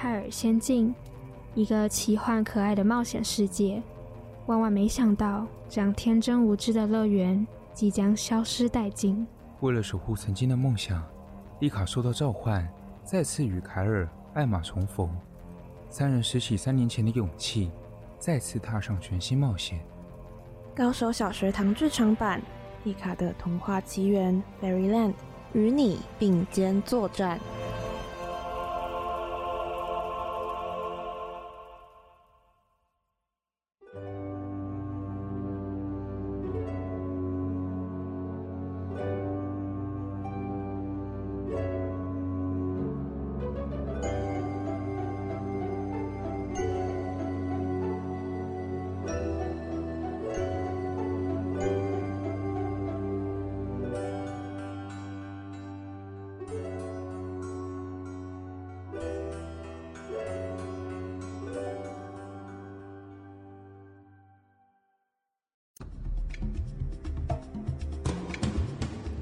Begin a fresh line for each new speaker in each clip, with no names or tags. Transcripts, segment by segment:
泰尔仙境，一个奇幻可爱的冒险世界。万万没想到，这样天真无知的乐园即将消失殆尽。
为了守护曾经的梦想，丽卡受到召唤，再次与凯尔、艾玛重逢。三人拾起三年前的勇气，再次踏上全新冒险。
高手小学堂剧场版《丽卡的童话奇缘》（Fairyland） 与你并肩作战。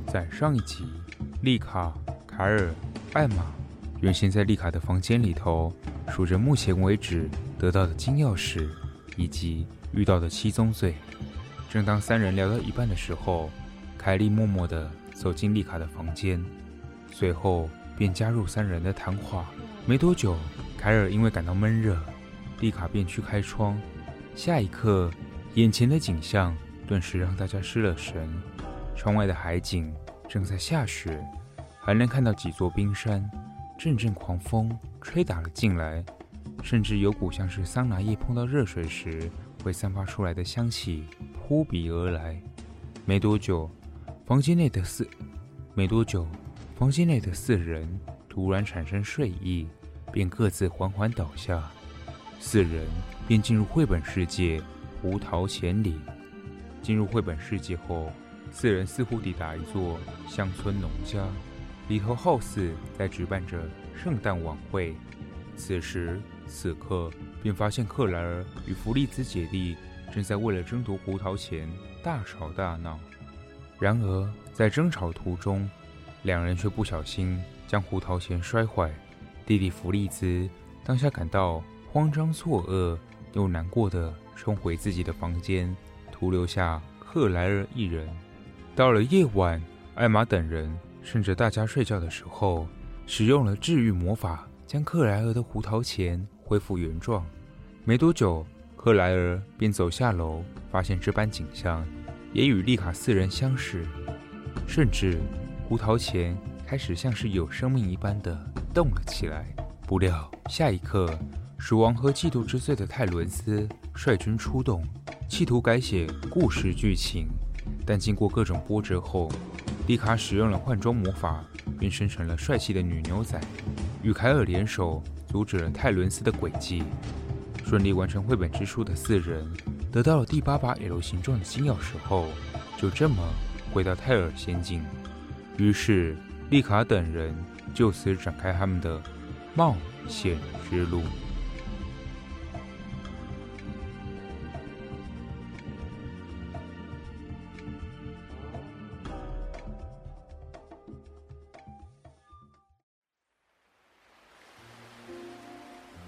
在上一集，丽卡、凯尔、艾玛原先在丽卡的房间里头数着目前为止得到的金钥匙以及遇到的七宗罪。正当三人聊到一半的时候，凯莉默默地走进丽卡的房间，随后便加入三人的谈话。没多久，凯尔因为感到闷热，丽卡便去开窗。下一刻，眼前的景象顿时让大家失了神。窗外的海景。正在下雪，还能看到几座冰山。阵阵狂风吹打了进来，甚至有股像是桑拿液碰到热水时会散发出来的香气扑鼻而来。没多久，房间内的四没多久，房间内的四人突然产生睡意，便各自缓缓倒下。四人便进入绘本世界胡桃钳里。进入绘本世界后。四人似乎抵达一座乡村农家，里头好似在举办着圣诞晚会。此时此刻，便发现克莱尔与弗利兹姐弟正在为了争夺胡桃钳大吵大闹。然而在争吵途中，两人却不小心将胡桃钳摔坏。弟弟弗利兹当下感到慌张错愕，又难过地冲回自己的房间，徒留下克莱尔一人。到了夜晚，艾玛等人趁着大家睡觉的时候，使用了治愈魔法，将克莱尔的胡桃钳恢复原状。没多久，克莱尔便走下楼，发现这般景象，也与丽卡四人相识，甚至胡桃钳开始像是有生命一般的动了起来。不料，下一刻，鼠王和嫉妒之罪的泰伦斯率军出动，企图改写故事剧情。但经过各种波折后，丽卡使用了换装魔法，变身成了帅气的女牛仔，与凯尔联手阻止了泰伦斯的诡计，顺利完成绘本之书的四人得到了第八把 L 形状的金钥匙后，就这么回到泰尔仙境。于是，丽卡等人就此展开他们的冒险之路。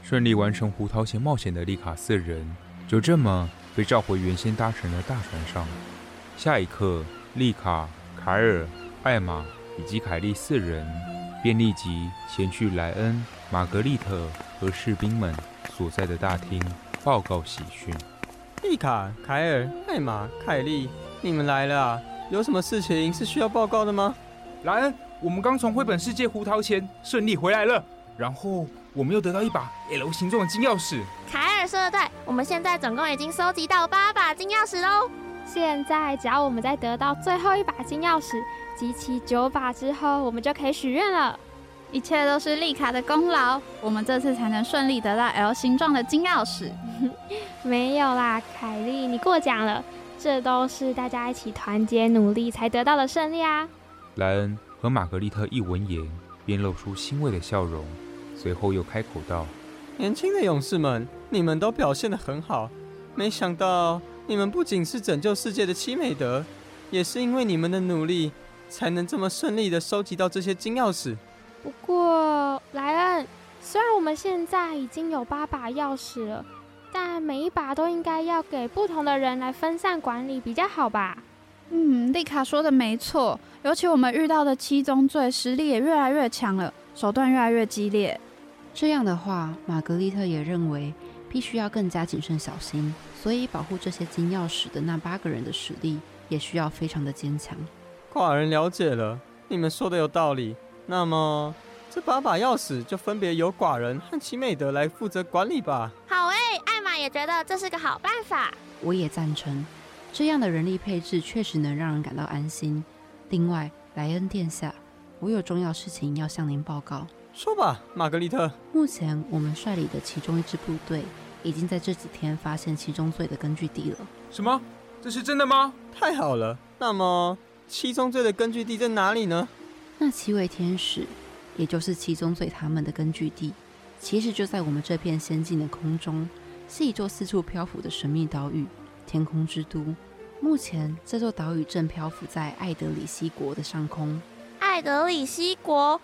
顺利完成胡桃钳冒险的丽卡四人，就这么被召回原先搭乘的大船上。下一刻，丽卡、凯尔、艾玛以及凯莉四人便立即前去莱恩、玛格丽特和士兵们所在的大厅报告喜讯。
丽卡、凯尔、艾玛、凯莉，你们来了啊！有什么事情是需要报告的吗？
莱恩，我们刚从绘本世界胡桃钳顺利回来了，然后。我们又得到一把 L 形状的金钥匙。
凯尔说的对，我们现在总共已经收集到八把金钥匙喽。
现在只要我们再得到最后一把金钥匙，集齐九把之后，我们就可以许愿了。
一切都是丽卡的功劳，我们这次才能顺利得到 L 形状的金钥匙。
没有啦，凯莉，你过奖了，这都是大家一起团结努力才得到的胜利啊。
莱恩和玛格丽特一闻言，便露出欣慰的笑容。随后又开口道：“
年轻的勇士们，你们都表现得很好。没想到你们不仅是拯救世界的七美德，也是因为你们的努力，才能这么顺利地收集到这些金钥匙。
不过，莱恩，虽然我们现在已经有八把钥匙了，但每一把都应该要给不同的人来分散管理比较好吧？
嗯，丽卡说的没错，尤其我们遇到的七宗罪实力也越来越强了，手段越来越激烈。
这样的话，玛格丽特也认为必须要更加谨慎小心，所以保护这些金钥匙的那八个人的实力也需要非常的坚强。
寡人了解了，你们说的有道理。那么，这八把钥匙就分别由寡人和齐美德来负责管理吧。
好诶，艾玛也觉得这是个好办法。
我也赞成，这样的人力配置确实能让人感到安心。另外，莱恩殿下，我有重要事情要向您报告。
说吧，玛格丽特。
目前我们率领的其中一支部队已经在这几天发现七宗罪的根据地了。
什么？这是真的吗？
太好了。那么，七宗罪的根据地在哪里呢？
那七位天使，也就是七宗罪他们的根据地，其实就在我们这片仙境的空中，是一座四处漂浮的神秘岛屿——天空之都。目前，这座岛屿正漂浮在艾德里西国的上空。
艾德里西国，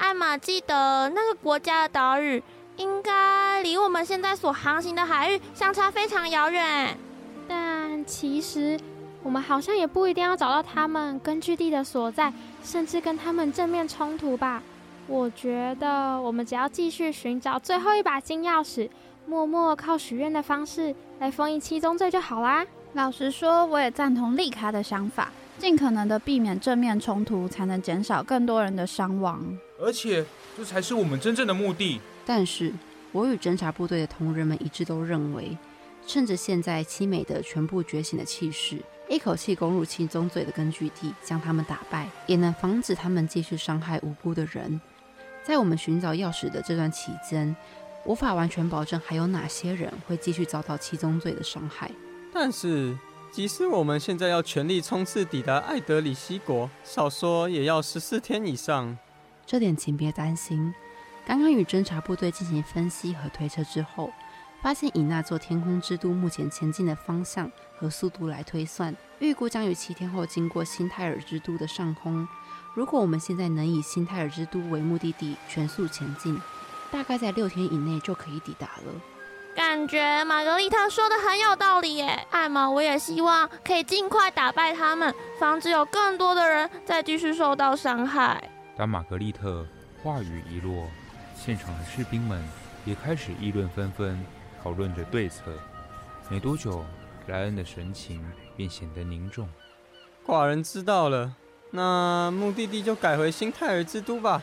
艾玛记得那个国家的岛屿，应该离我们现在所航行的海域相差非常遥远。
但其实，我们好像也不一定要找到他们根据地的所在。甚至跟他们正面冲突吧。我觉得我们只要继续寻找最后一把金钥匙，默默靠许愿的方式来封印七宗罪就好啦。
老实说，我也赞同丽卡的想法，尽可能的避免正面冲突，才能减少更多人的伤亡。
而且，这才是我们真正的目的。
但是，我与侦察部队的同仁们一致都认为，趁着现在七美的全部觉醒的气势。一口气攻入七宗罪的根据地，将他们打败，也能防止他们继续伤害无辜的人。在我们寻找钥匙的这段期间，无法完全保证还有哪些人会继续遭到七宗罪的伤害。
但是，即使我们现在要全力冲刺抵达艾德里西国，少说也要十四天以上。
这点请别担心。刚刚与侦察部队进行分析和推测之后，发现以那座天空之都目前前进的方向和速度来推算，预估将于七天后经过新泰尔之都的上空。如果我们现在能以新泰尔之都为目的地全速前进，大概在六天以内就可以抵达了。
感觉玛格丽特说的很有道理耶，艾玛，我也希望可以尽快打败他们，防止有更多的人再继续受到伤害。
当玛格丽特话语一落，现场的士兵们也开始议论纷纷。讨论着对策，没多久，莱恩的神情便显得凝重。
寡人知道了，那目的地就改回新泰尔之都吧。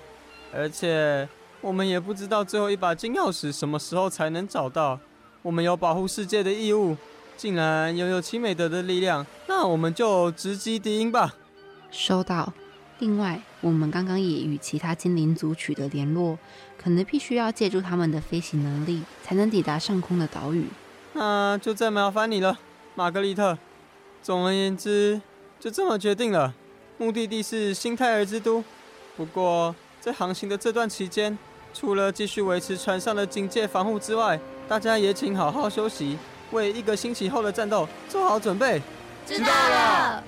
而且，我们也不知道最后一把金钥匙什么时候才能找到。我们有保护世界的义务，竟然拥有齐美德的力量，那我们就直击敌营吧。
收到。另外，我们刚刚也与其他精灵族取得联络，可能必须要借助他们的飞行能力，才能抵达上空的岛屿。
那就再麻烦你了，玛格丽特。总而言之，就这么决定了，目的地是新泰尔之都。不过，在航行的这段期间，除了继续维持船上的警戒防护之外，大家也请好好休息，为一个星期后的战斗做好准备。
知道了。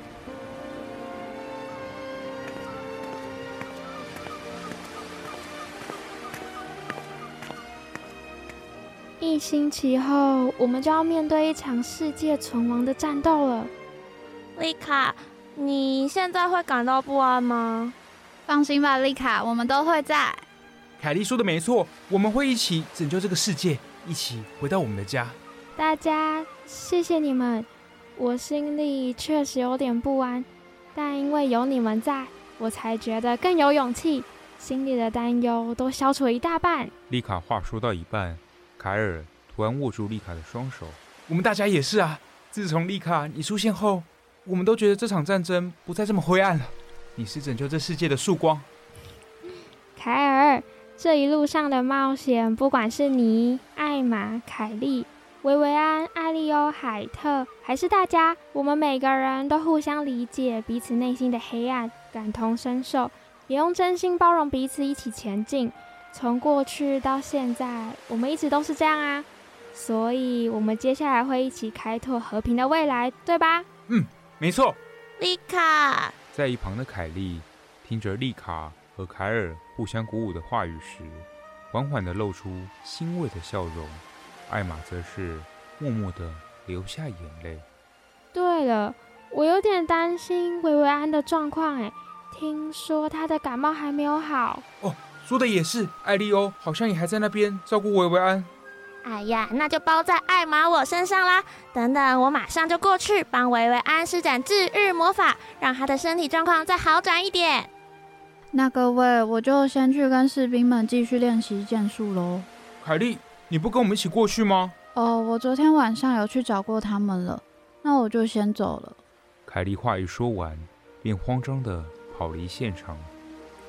一星期后，我们就要面对一场世界存亡的战斗了。
丽卡，你现在会感到不安吗？
放心吧，丽卡，我们都会在。
凯莉说的没错，我们会一起拯救这个世界，一起回到我们的家。
大家，谢谢你们。我心里确实有点不安，但因为有你们在，我才觉得更有勇气，心里的担忧都消除了一大半。
丽卡话说到一半。凯尔突然握住丽卡的双手，
我们大家也是啊。自从丽卡你出现后，我们都觉得这场战争不再这么灰暗了。你是拯救这世界的曙光，
凯尔。这一路上的冒险，不管是你、艾玛、凯莉、维维安、艾利欧、海特，还是大家，我们每个人都互相理解彼此内心的黑暗，感同身受，也用真心包容彼此，一起前进。从过去到现在，我们一直都是这样啊，所以我们接下来会一起开拓和平的未来，对吧？
嗯，没错。
丽卡，
在一旁的凯莉听着丽卡和凯尔互相鼓舞的话语时，缓缓地露出欣慰的笑容，艾玛则是默默地流下眼泪。
对了，我有点担心维维安的状况，哎，听说他的感冒还没有好。
哦，说的也是，艾利欧好像也还在那边照顾维维安。
哎呀，那就包在艾玛我身上啦！等等，我马上就过去帮维维安施展治愈魔法，让他的身体状况再好转一点。
那各位，我就先去跟士兵们继续练习剑术喽。
凯莉，你不跟我们一起过去吗？
哦，我昨天晚上有去找过他们了，那我就先走了。
凯莉话一说完，便慌张地跑离现场，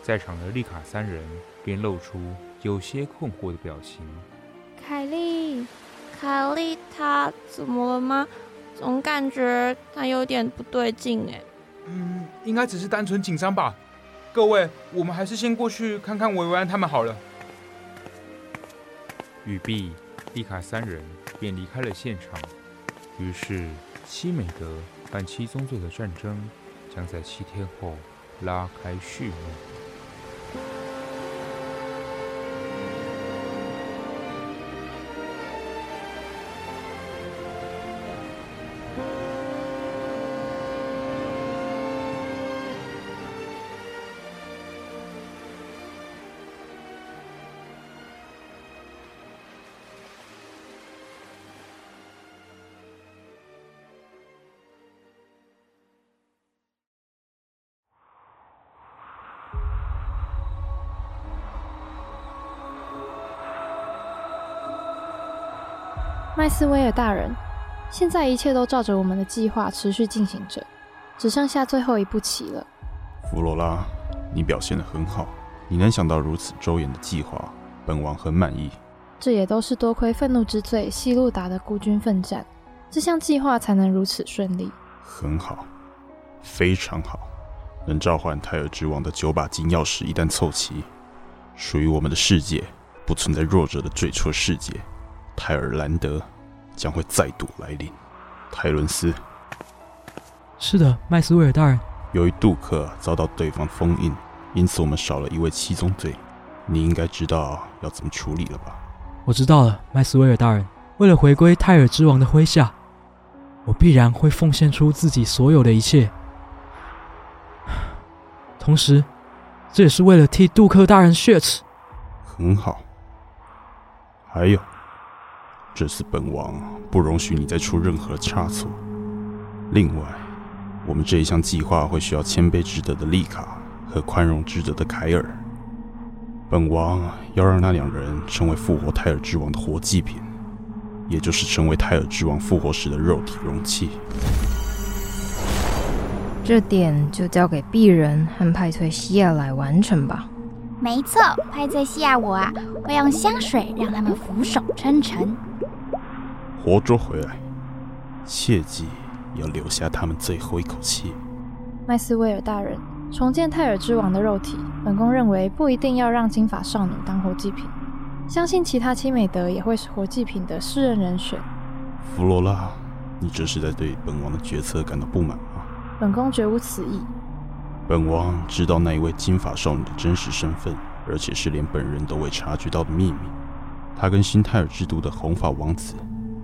在场的丽卡三人便露出有些困惑的表情。
凯莉，
凯莉，她怎么了吗？总感觉她有点不对劲哎。
嗯，应该只是单纯紧张吧。各位，我们还是先过去看看维维安他们好了。
语毕，丽卡三人便离开了现场。于是，七美德和七宗罪的战争将在七天后拉开序幕。
麦斯威尔大人，现在一切都照着我们的计划持续进行着，只剩下最后一步棋了。
弗罗拉，你表现得很好，你能想到如此周延的计划，本王很满意。
这也都是多亏愤怒之罪西路达的孤军奋战，这项计划才能如此顺利。
很好，非常好，能召唤泰尔之王的九把金钥匙一旦凑齐，属于我们的世界不存在弱者的最初世界。泰尔兰德将会再度来临。泰伦斯，
是的，麦斯威尔大人。
由于杜克遭到对方封印，因此我们少了一位七宗罪。你应该知道要怎么处理了吧？
我知道了，麦斯威尔大人。为了回归泰尔之王的麾下，我必然会奉献出自己所有的一切。同时，这也是为了替杜克大人雪耻。
很好。还有。这次本王不容许你再出任何差错。另外，我们这一项计划会需要谦卑值得的丽卡和宽容值得的凯尔。本王要让那两人成为复活泰尔之王的活祭品，也就是成为泰尔之王复活时的肉体容器。
这点就交给鄙人和派翠西亚来完成吧。
没错，派翠西亚我啊，会用香水让他们俯首称臣。
活捉回来，切记要留下他们最后一口气。
麦斯威尔大人，重建泰尔之王的肉体，本宫认为不一定要让金发少女当活祭品，相信其他七美德也会是活祭品的适任人选。
弗罗拉，你这是在对本王的决策感到不满吗？
本宫绝无此意。
本王知道那一位金发少女的真实身份，而且是连本人都未察觉到的秘密。她跟新泰尔之都的红发王子。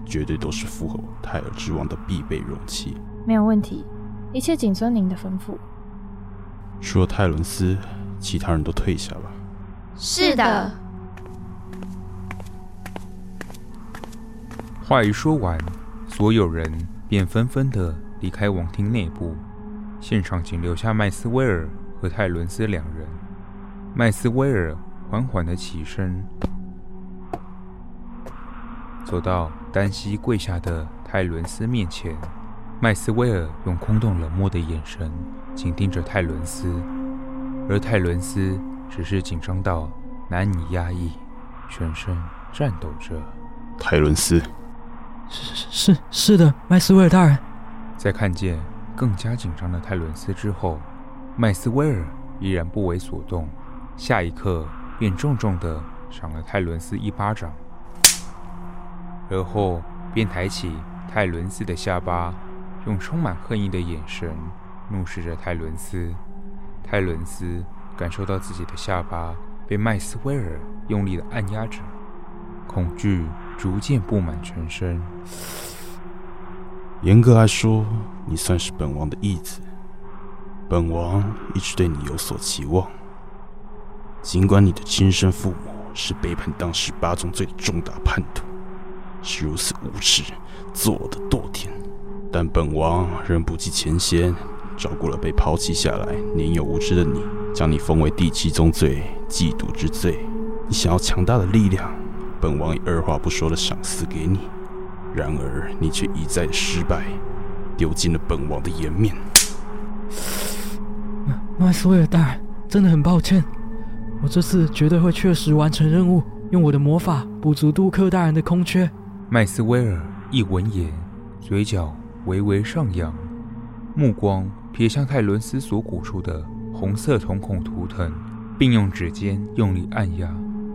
绝对都是符合泰尔之王的必备容器。
没有问题，一切谨遵您的吩咐。
除了泰伦斯，其他人都退下吧。
是的。
话一说完，所有人便纷纷的离开王厅内部，现场仅留下麦斯威尔和泰伦斯两人。麦斯威尔缓缓的起身。走到单膝跪下的泰伦斯面前，麦斯威尔用空洞冷漠的眼神紧盯着泰伦斯，而泰伦斯只是紧张到难以压抑，全身颤抖着。
泰伦斯，
是是是是的，麦斯威尔大人。
在看见更加紧张的泰伦斯之后，麦斯威尔依然不为所动，下一刻便重重的赏了泰伦斯一巴掌。而后便抬起泰伦斯的下巴，用充满恨意的眼神怒视着泰伦斯。泰伦斯感受到自己的下巴被麦斯威尔用力的按压着，恐惧逐渐布满全身。
严格来说，你算是本王的义子。本王一直对你有所期望，尽管你的亲生父母是背叛当时八宗罪的重大叛徒，是如此无耻、做的堕天，但本王仍不计前嫌，照顾了被抛弃下来、年幼无知的你，将你封为第七宗罪——嫉妒之罪。你想要强大的力量，本王也二话不说的赏赐给你。然而你却一再失败，丢尽了本王的颜面。
麦斯威尔大人，真的很抱歉，我这次绝对会确实完成任务，用我的魔法补足杜克大人的空缺。
麦斯威尔一闻言，嘴角微微上扬，目光瞥向泰伦斯所鼓出的红色瞳孔图腾，并用指尖用力按压。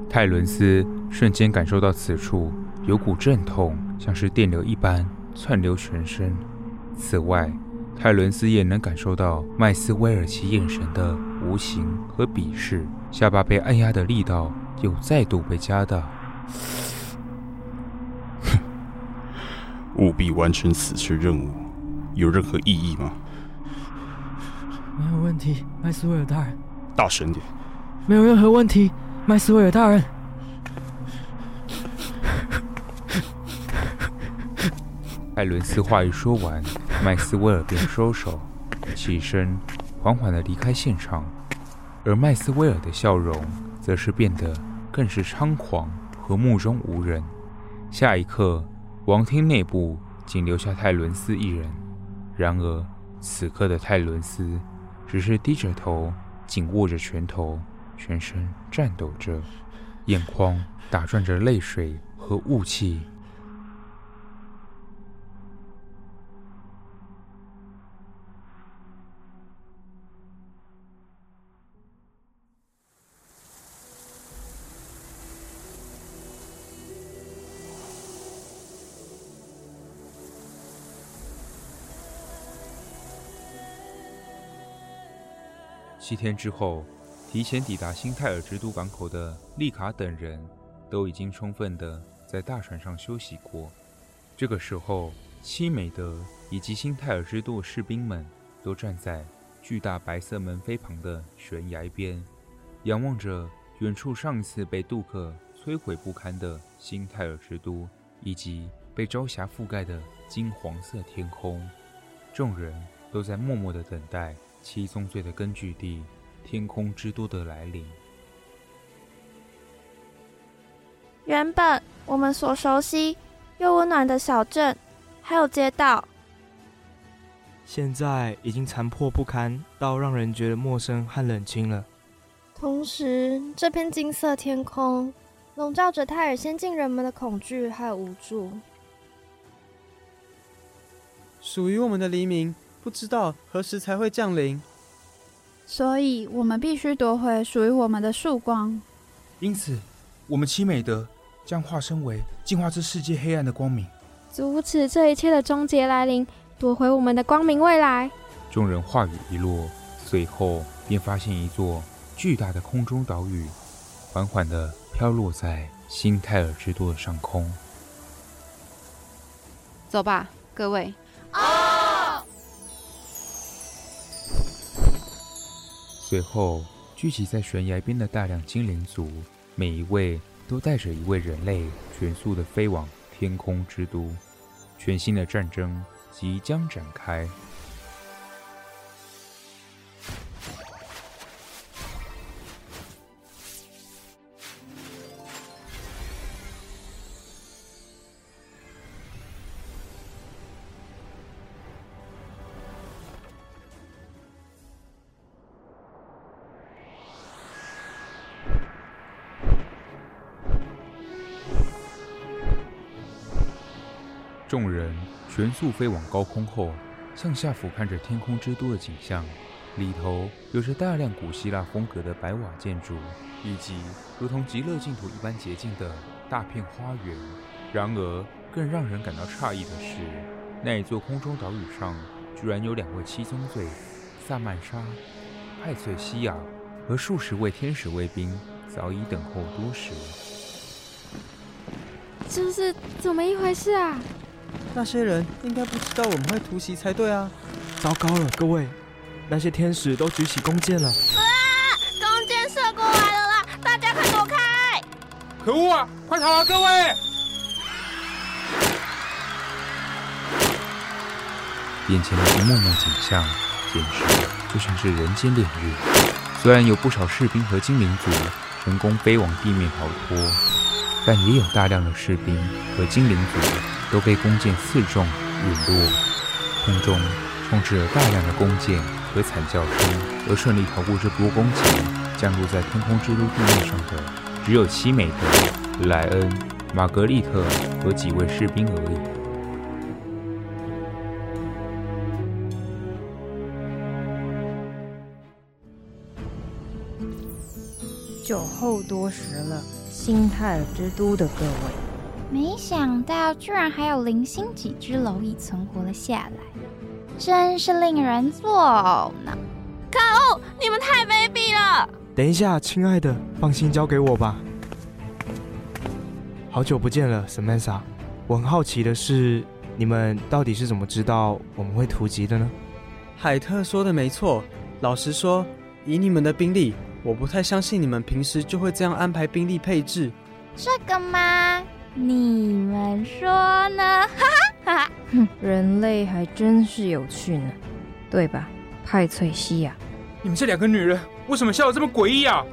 泰伦斯瞬间感受到此处有股阵痛，像是电流一般窜流全身。此外，泰伦斯也能感受到麦斯威尔其眼神的无形和鄙视，下巴被按压的力道又再度被加大。
务必完成此次任务，有任何异议吗？
没有问题，麦斯威尔大人。
大声点。
没有任何问题，麦斯威尔大人。
艾伦斯话一说完，麦斯威尔便收手，起身，缓缓的离开现场。而麦斯威尔的笑容，则是变得更是猖狂和目中无人。下一刻，王厅内部仅留下泰伦斯一人。然而，此刻的泰伦斯只是低着头，紧握着拳头，全身颤抖着，眼眶打转着泪水和雾气。七天之后，提前抵达新泰尔之都港口的丽卡等人都已经充分地在大船上休息过。这个时候，七美德以及新泰尔之都士兵们都站在巨大白色门扉旁的悬崖边，仰望着远处上一次被杜克摧毁不堪的新泰尔之都，以及被朝霞覆盖的金黄色天空。众人都在默默地等待。七宗罪的根据地——天空之都的来临。
原本我们所熟悉又温暖的小镇，还有街道，
现在已经残破不堪，到让人觉得陌生和冷清了。
同时，这片金色天空笼罩着泰尔仙境人们的恐惧和无助。
属于我们的黎明。不知道何时才会降临，
所以我们必须夺回属于我们的曙光。
因此，我们七美德将化身为净化这世界黑暗的光明，
阻止这一切的终结来临，夺回我们的光明未来。
众人话语一落，随后便发现一座巨大的空中岛屿，缓缓地飘落在新泰尔之都的上空。
走吧，各位。
随后，聚集在悬崖边的大量精灵族，每一位都带着一位人类，全速的飞往天空之都。全新的战争即将展开。众人全速飞往高空后，向下俯瞰着天空之都的景象。里头有着大量古希腊风格的白瓦建筑，以及如同极乐净土一般洁净的大片花园。然而，更让人感到诧异的是，那一座空中岛屿上，居然有两位七宗罪——萨曼莎、派翠西亚和数十位天使卫兵早已等候多时。
这是怎么一回事啊？
那些人应该不知道我们会突袭才对啊！
糟糕了，各位，那些天使都举起弓箭了！
啊！弓箭射过来了啦！大家快躲开！
可恶啊！快逃啊，各位！
眼前的一幕幕景象，简直就像是人间炼狱。虽然有不少士兵和精灵族成功飞往地面逃脱，但也有大量的士兵和精灵族都被弓箭刺中陨落。空中充斥着大量的弓箭和惨叫声，而顺利逃过这波攻击，降落在天空之都地面上的，只有西美德、莱恩、玛格丽特和几位士兵而已。
酒后多时了，新泰之都的各位，
没想到居然还有零星几只蝼蚁存活了下来，真是令人作呕呢！
可恶，你们太卑鄙了！
等一下，亲爱的，放心交给我吧。好久不见了，Samantha。我很好奇的是，你们到底是怎么知道我们会突击的呢？
海特说的没错，老实说，以你们的兵力。我不太相信你们平时就会这样安排兵力配置。
这个吗？你们说呢？哈 哈哈哈！
哼，人类还真是有趣呢，对吧，派翠西亚？
你们这两个女人为什么笑得这么诡异啊？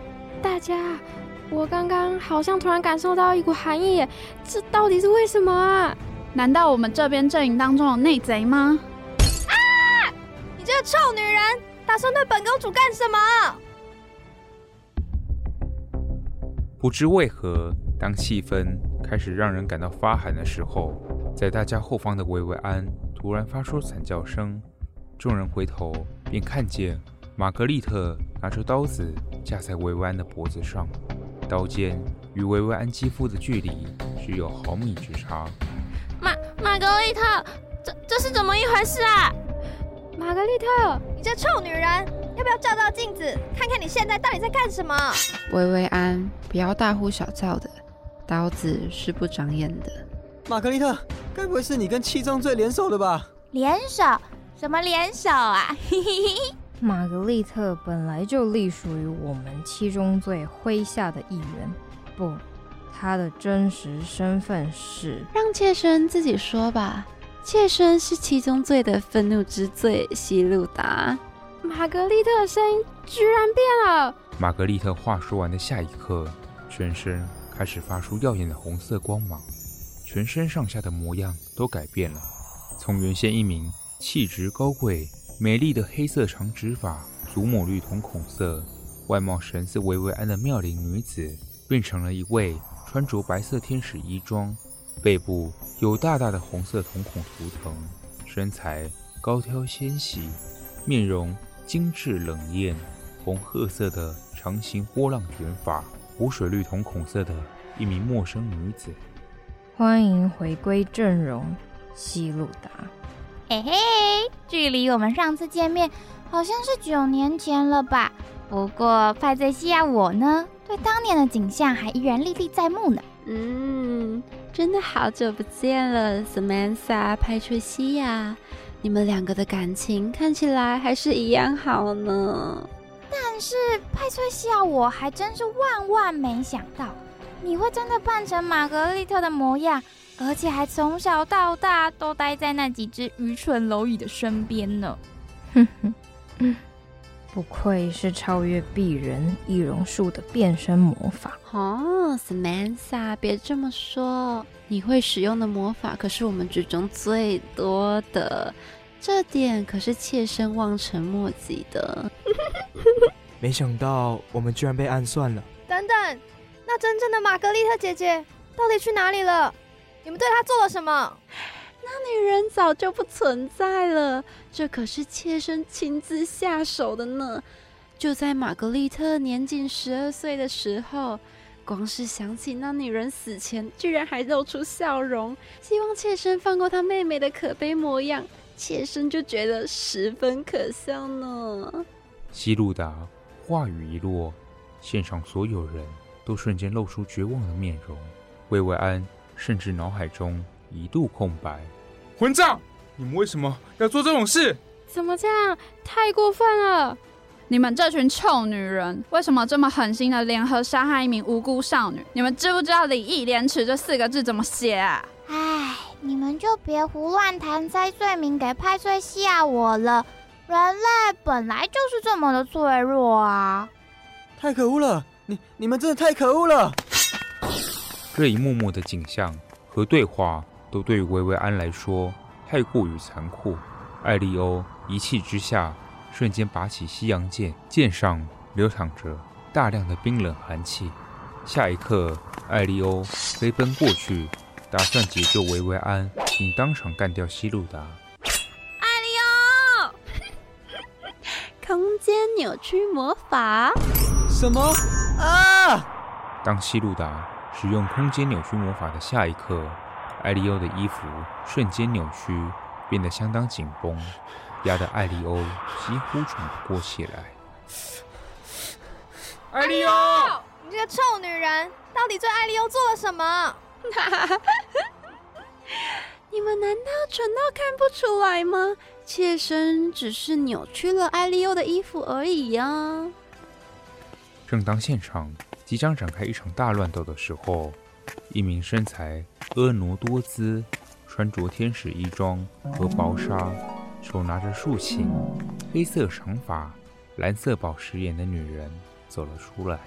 大家，我刚刚好像突然感受到一股寒意，这到底是为什么啊？
难道我们这边阵营当中有内贼吗？
啊！你这个臭女人，打算对本公主干什么？
不知为何，当气氛开始让人感到发寒的时候，在大家后方的维维安突然发出惨叫声。众人回头便看见玛格丽特拿出刀子架在维维安的脖子上，刀尖与维维安肌肤的距离只有毫米之差。
玛玛格丽特，这这是怎么一回事啊？
玛格丽特，
你这臭女人！要不要照照镜子，看看你现在到底在干什么？
薇薇安，不要大呼小叫的，刀子是不长眼的。
玛格丽特，该不会是你跟七宗罪联手的吧？
联手？什么联手啊？嘿嘿嘿。
玛格丽特本来就隶属于我们七宗罪麾下的一员，不，他的真实身份是……
让妾身自己说吧。妾身是七宗罪的愤怒之罪西路达。
玛格丽特的声音居然变了。
玛格丽特话说完的下一刻，全身开始发出耀眼的红色光芒，全身上下的模样都改变了。从原先一名气质高贵、美丽的黑色长直发、祖母绿瞳孔色、外貌神似维维安的妙龄女子，变成了一位穿着白色天使衣装、背部有大大的红色瞳孔图腾、身材高挑纤细、面容。精致冷艳，红褐色的长形波浪卷发，湖水绿瞳孔色的一名陌生女子。
欢迎回归阵容，西鲁达。
嘿嘿，距离我们上次见面好像是九年前了吧？不过派翠西亚我呢，对当年的景象还依然历历在目呢。
嗯，真的好久不见了，Samantha，派翠西亚。你们两个的感情看起来还是一样好呢。
但是派翠西亚，我还真是万万没想到，你会真的扮成玛格丽特的模样，而且还从小到大都待在那几只愚蠢蝼蚁的身边呢。
哼哼，不愧是超越鄙人易容术的变身魔法。
哦，Samantha，别这么说。你会使用的魔法可是我们之中最多的，这点可是妾身望尘莫及的。
没想到我们居然被暗算了。
等等，那真正的玛格丽特姐姐到底去哪里了？你们对她做了什么？
那女人早就不存在了，这可是妾身亲自下手的呢。就在玛格丽特年仅十二岁的时候。光是想起那女人死前居然还露出笑容，希望妾身放过她妹妹的可悲模样，妾身就觉得十分可笑呢。
西路达话语一落，现场所有人都瞬间露出绝望的面容。薇薇安甚至脑海中一度空白。
混账！你们为什么要做这种事？
怎么这样？太过分了！
你们这群臭女人，为什么这么狠心的联合杀害一名无辜少女？你们知不知道“礼义廉耻”这四个字怎么写啊？
唉，你们就别胡乱弹塞罪名给派翠西亚我了。人类本来就是这么的脆弱啊！
太可恶了！你你们真的太可恶了！
这一幕幕的景象和对话，都对于薇薇安来说太过于残酷。艾利欧一气之下，瞬间拔起西洋剑，剑上流淌着大量的冰冷寒气。下一刻，艾利欧飞奔过去，打算解救维维安，并当场干掉西路达。
空间扭曲魔法？
什么啊？
当西路达使用空间扭曲魔法的下一刻，艾利欧的衣服瞬间扭曲，变得相当紧绷，压得艾利欧几乎喘不过气来。
艾利欧，
你这个臭女人，到底对艾利欧做了什么？
你们难道蠢到看不出来吗？妾身只是扭曲了艾利欧的衣服而已呀、啊。
正当现场即将展开一场大乱斗的时候，一名身材婀娜多姿、穿着天使衣装和薄纱、手拿着竖琴、黑色长发、蓝色宝石眼的女人走了出来。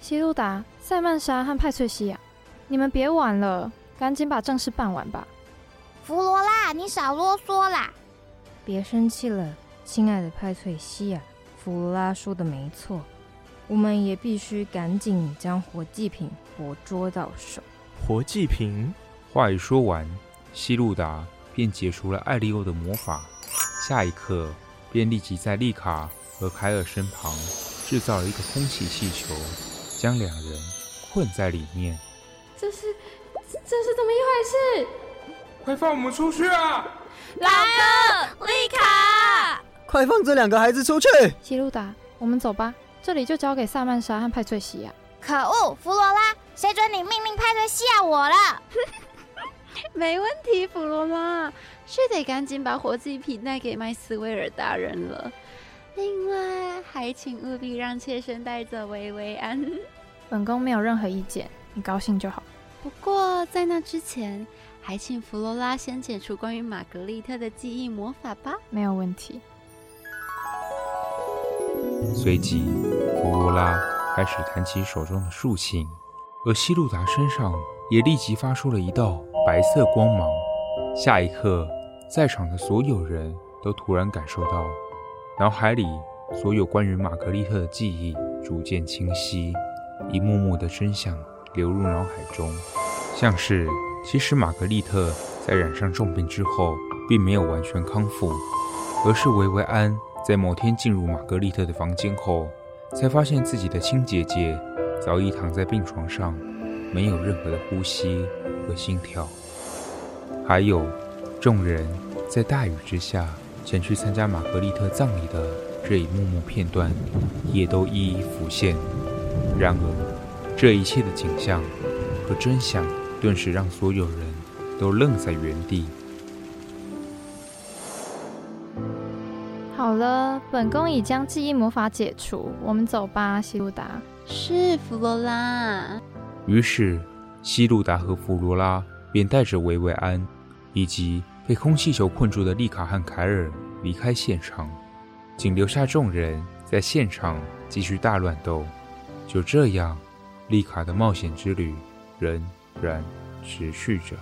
希露达、塞曼莎和派翠西亚，你们别玩了，赶紧把正事办完吧。
弗罗拉，你少啰嗦啦！
别生气了，亲爱的派翠西亚。弗罗拉说的没错，我们也必须赶紧将活祭品活捉到手。
活祭品？
话一说完，西路达便解除了艾利欧的魔法，下一刻便立即在丽卡和凯尔身旁制造了一个空气气球，将两人困在里面。
这是这是怎么一回事？
快放我们出去啊！
来了，丽卡！
快放这两个孩子出去！
希露达，我们走吧，这里就交给萨曼莎和派翠西亚。
可恶，弗罗拉，谁准你命令派翠西亚我了？
没问题，弗罗拉，是得赶紧把活祭品带给麦斯威尔大人了。另外，还请务必让妾身带走薇薇安。
本宫没有任何意见，你高兴就好。
不过在那之前。还请弗罗拉先解除关于玛格丽特的记忆魔法吧。
没有问题。
随即，弗罗拉开始弹起手中的竖琴，而希路达身上也立即发出了一道白色光芒。下一刻，在场的所有人都突然感受到，脑海里所有关于玛格丽特的记忆逐渐清晰，一幕幕的真相流入脑海中，像是。其实，玛格丽特在染上重病之后，并没有完全康复，而是维维安在某天进入玛格丽特的房间后，才发现自己的亲姐姐早已躺在病床上，没有任何的呼吸和心跳。还有，众人在大雨之下前去参加玛格丽特葬礼的这一幕幕片段，也都一一浮现。然而，这一切的景象和真相。顿时让所有人都愣在原地。
好了，本宫已将记忆魔法解除，我们走吧，希露达。
是弗罗拉。
于是，希露达和弗罗拉便带着薇薇安以及被空气球困住的丽卡和凯尔离开现场，仅留下众人在现场继续大乱斗。就这样，丽卡的冒险之旅仍然持续着。